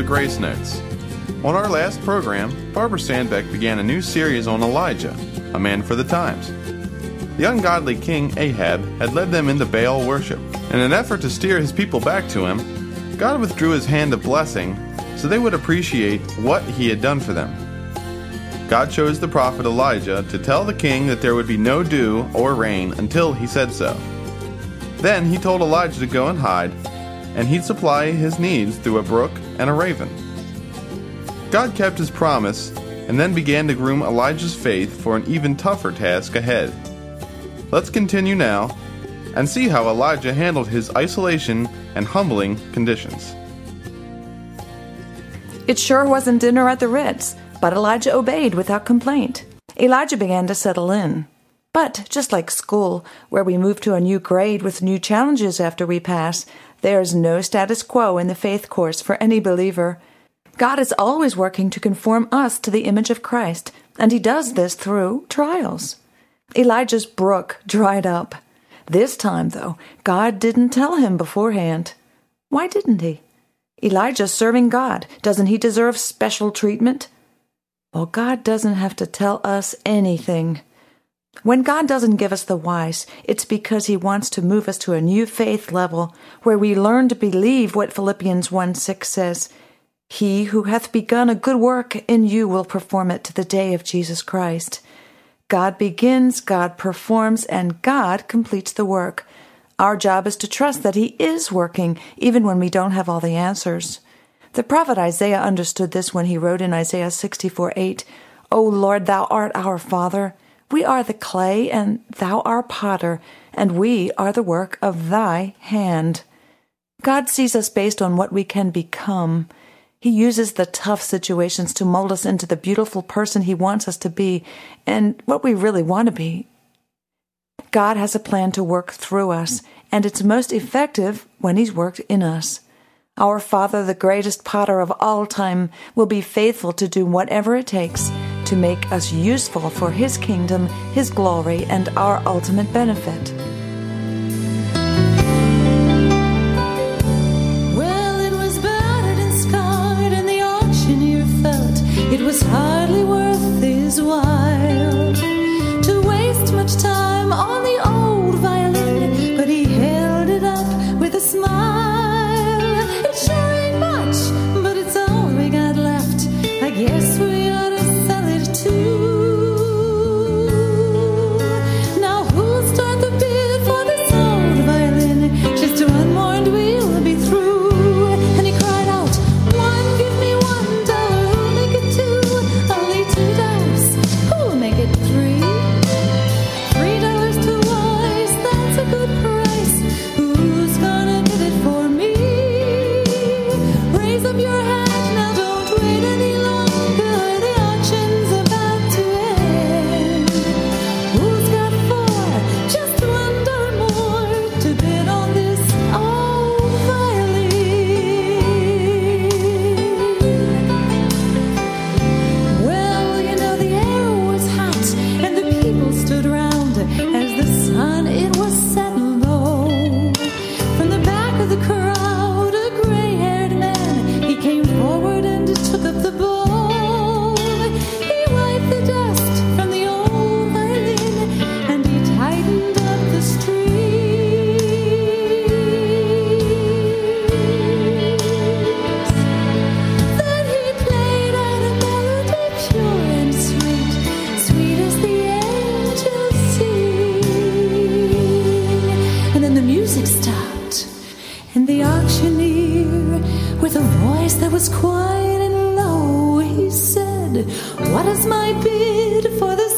to Grace Notes. On our last program, Barbara Sandbek began a new series on Elijah, a man for the times. The ungodly king Ahab had led them into Baal worship. In an effort to steer his people back to him, God withdrew his hand of blessing so they would appreciate what he had done for them. God chose the prophet Elijah to tell the king that there would be no dew or rain until he said so. Then he told Elijah to go and hide, and he'd supply his needs through a brook and a raven. God kept his promise and then began to groom Elijah's faith for an even tougher task ahead. Let's continue now and see how Elijah handled his isolation and humbling conditions. It sure wasn't dinner at the Ritz, but Elijah obeyed without complaint. Elijah began to settle in. But just like school, where we move to a new grade with new challenges after we pass, there's no status quo in the faith course for any believer. God is always working to conform us to the image of Christ, and He does this through trials. Elijah's brook dried up. This time, though, God didn't tell him beforehand. Why didn't He? Elijah's serving God. Doesn't he deserve special treatment? Well, God doesn't have to tell us anything. When God doesn't give us the whys, it's because He wants to move us to a new faith level where we learn to believe what Philippians 1 6 says He who hath begun a good work in you will perform it to the day of Jesus Christ. God begins, God performs, and God completes the work. Our job is to trust that He is working, even when we don't have all the answers. The prophet Isaiah understood this when he wrote in Isaiah 64 8, O Lord, thou art our Father. We are the clay, and thou art potter, and we are the work of thy hand. God sees us based on what we can become. He uses the tough situations to mold us into the beautiful person He wants us to be and what we really want to be. God has a plan to work through us, and it's most effective when He's worked in us. Our Father, the greatest potter of all time, will be faithful to do whatever it takes to make us useful for His kingdom, His glory, and our ultimate benefit. That and low, he said, What is my bid for this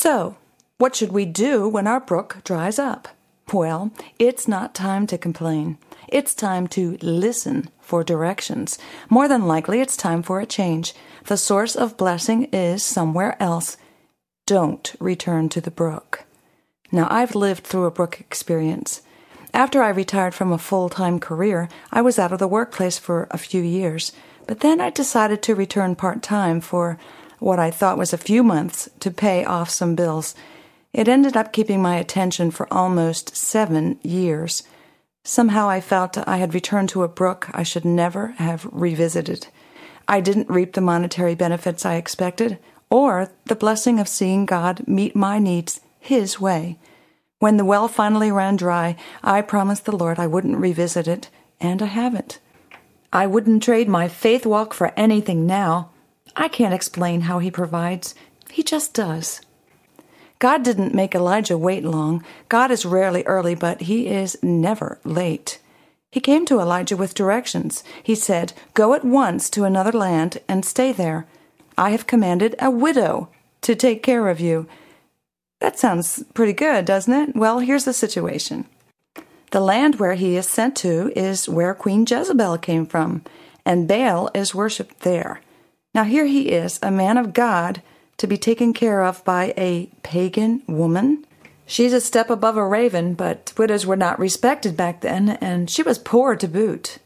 So, what should we do when our brook dries up? Well, it's not time to complain. It's time to listen for directions. More than likely, it's time for a change. The source of blessing is somewhere else. Don't return to the brook. Now, I've lived through a brook experience. After I retired from a full time career, I was out of the workplace for a few years, but then I decided to return part time for what I thought was a few months to pay off some bills. It ended up keeping my attention for almost seven years. Somehow I felt I had returned to a brook I should never have revisited. I didn't reap the monetary benefits I expected, or the blessing of seeing God meet my needs His way. When the well finally ran dry, I promised the Lord I wouldn't revisit it, and I haven't. I wouldn't trade my faith walk for anything now. I can't explain how He provides, He just does. God didn't make Elijah wait long. God is rarely early, but He is never late. He came to Elijah with directions. He said, Go at once to another land and stay there. I have commanded a widow to take care of you. That sounds pretty good, doesn't it? Well, here's the situation. The land where he is sent to is where Queen Jezebel came from, and Baal is worshipped there. Now, here he is, a man of God, to be taken care of by a pagan woman. She's a step above a raven, but widows were not respected back then, and she was poor to boot.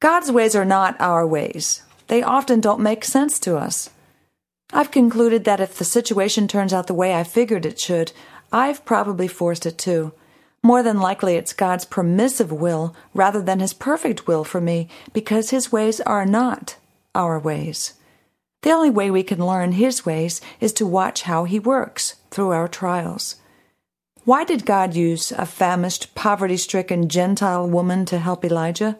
God's ways are not our ways. They often don't make sense to us. I've concluded that if the situation turns out the way I figured it should, I've probably forced it too. More than likely, it's God's permissive will rather than His perfect will for me, because His ways are not our ways. The only way we can learn His ways is to watch how He works through our trials. Why did God use a famished, poverty stricken Gentile woman to help Elijah?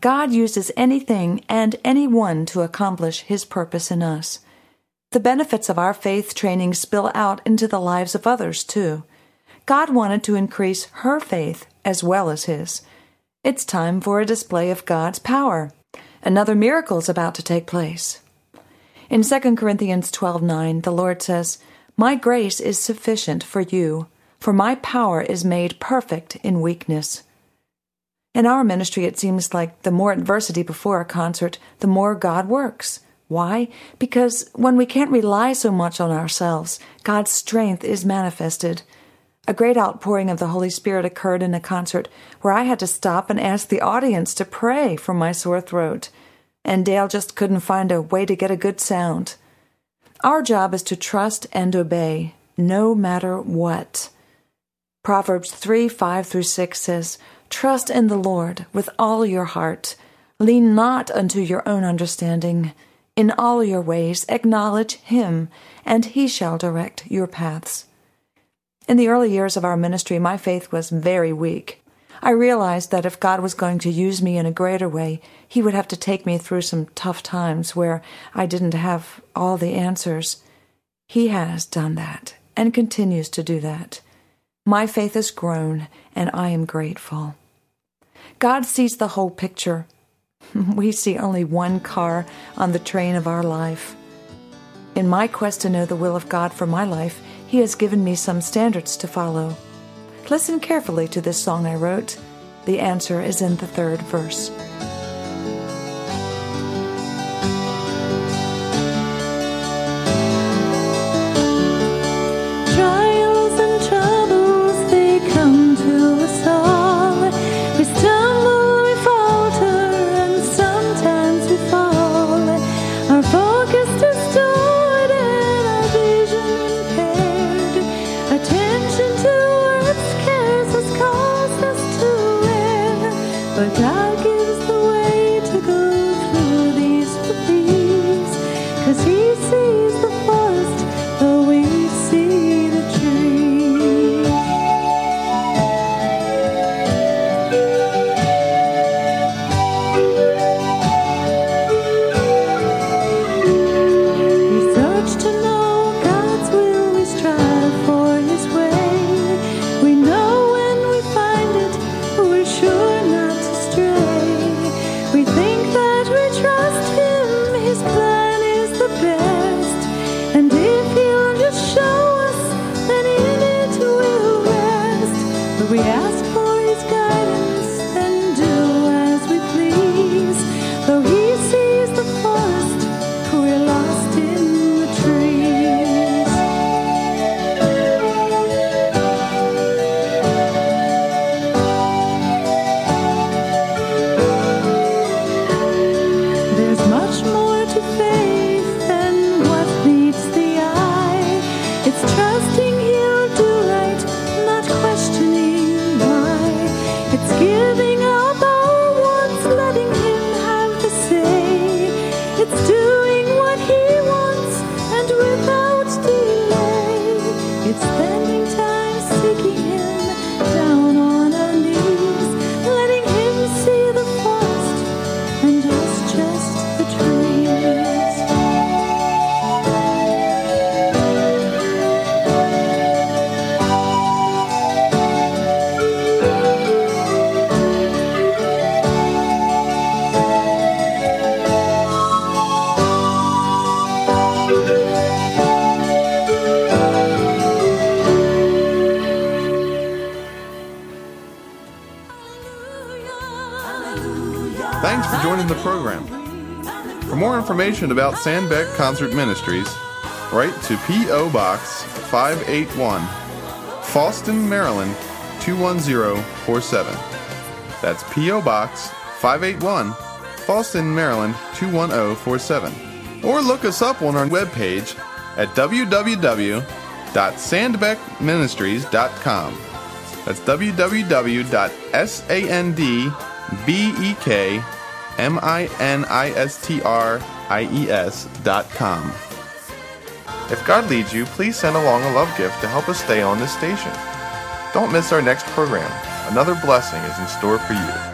God uses anything and anyone to accomplish His purpose in us. The benefits of our faith training spill out into the lives of others, too. God wanted to increase her faith as well as his. It's time for a display of God's power. Another miracle is about to take place. In 2 Corinthians 12:9, the Lord says, "My grace is sufficient for you, for my power is made perfect in weakness." In our ministry, it seems like the more adversity before a concert, the more God works. Why? Because when we can't rely so much on ourselves, God's strength is manifested. A great outpouring of the Holy Spirit occurred in a concert where I had to stop and ask the audience to pray for my sore throat, and Dale just couldn't find a way to get a good sound. Our job is to trust and obey, no matter what. Proverbs 3 5 through 6 says, Trust in the Lord with all your heart. Lean not unto your own understanding. In all your ways acknowledge him, and he shall direct your paths. In the early years of our ministry, my faith was very weak. I realized that if God was going to use me in a greater way, He would have to take me through some tough times where I didn't have all the answers. He has done that and continues to do that. My faith has grown, and I am grateful. God sees the whole picture. We see only one car on the train of our life. In my quest to know the will of God for my life, He has given me some standards to follow. Listen carefully to this song I wrote. The answer is in the third verse. For joining the program. For more information about Sandbek Concert Ministries, write to P.O. Box 581, Falston, Maryland 21047. That's P.O. Box 581, Falston, Maryland 21047. Or look us up on our webpage at www.sandbekministries.com. That's www.sandbekministries.com. If God leads you, please send along a love gift to help us stay on this station. Don't miss our next program. Another blessing is in store for you.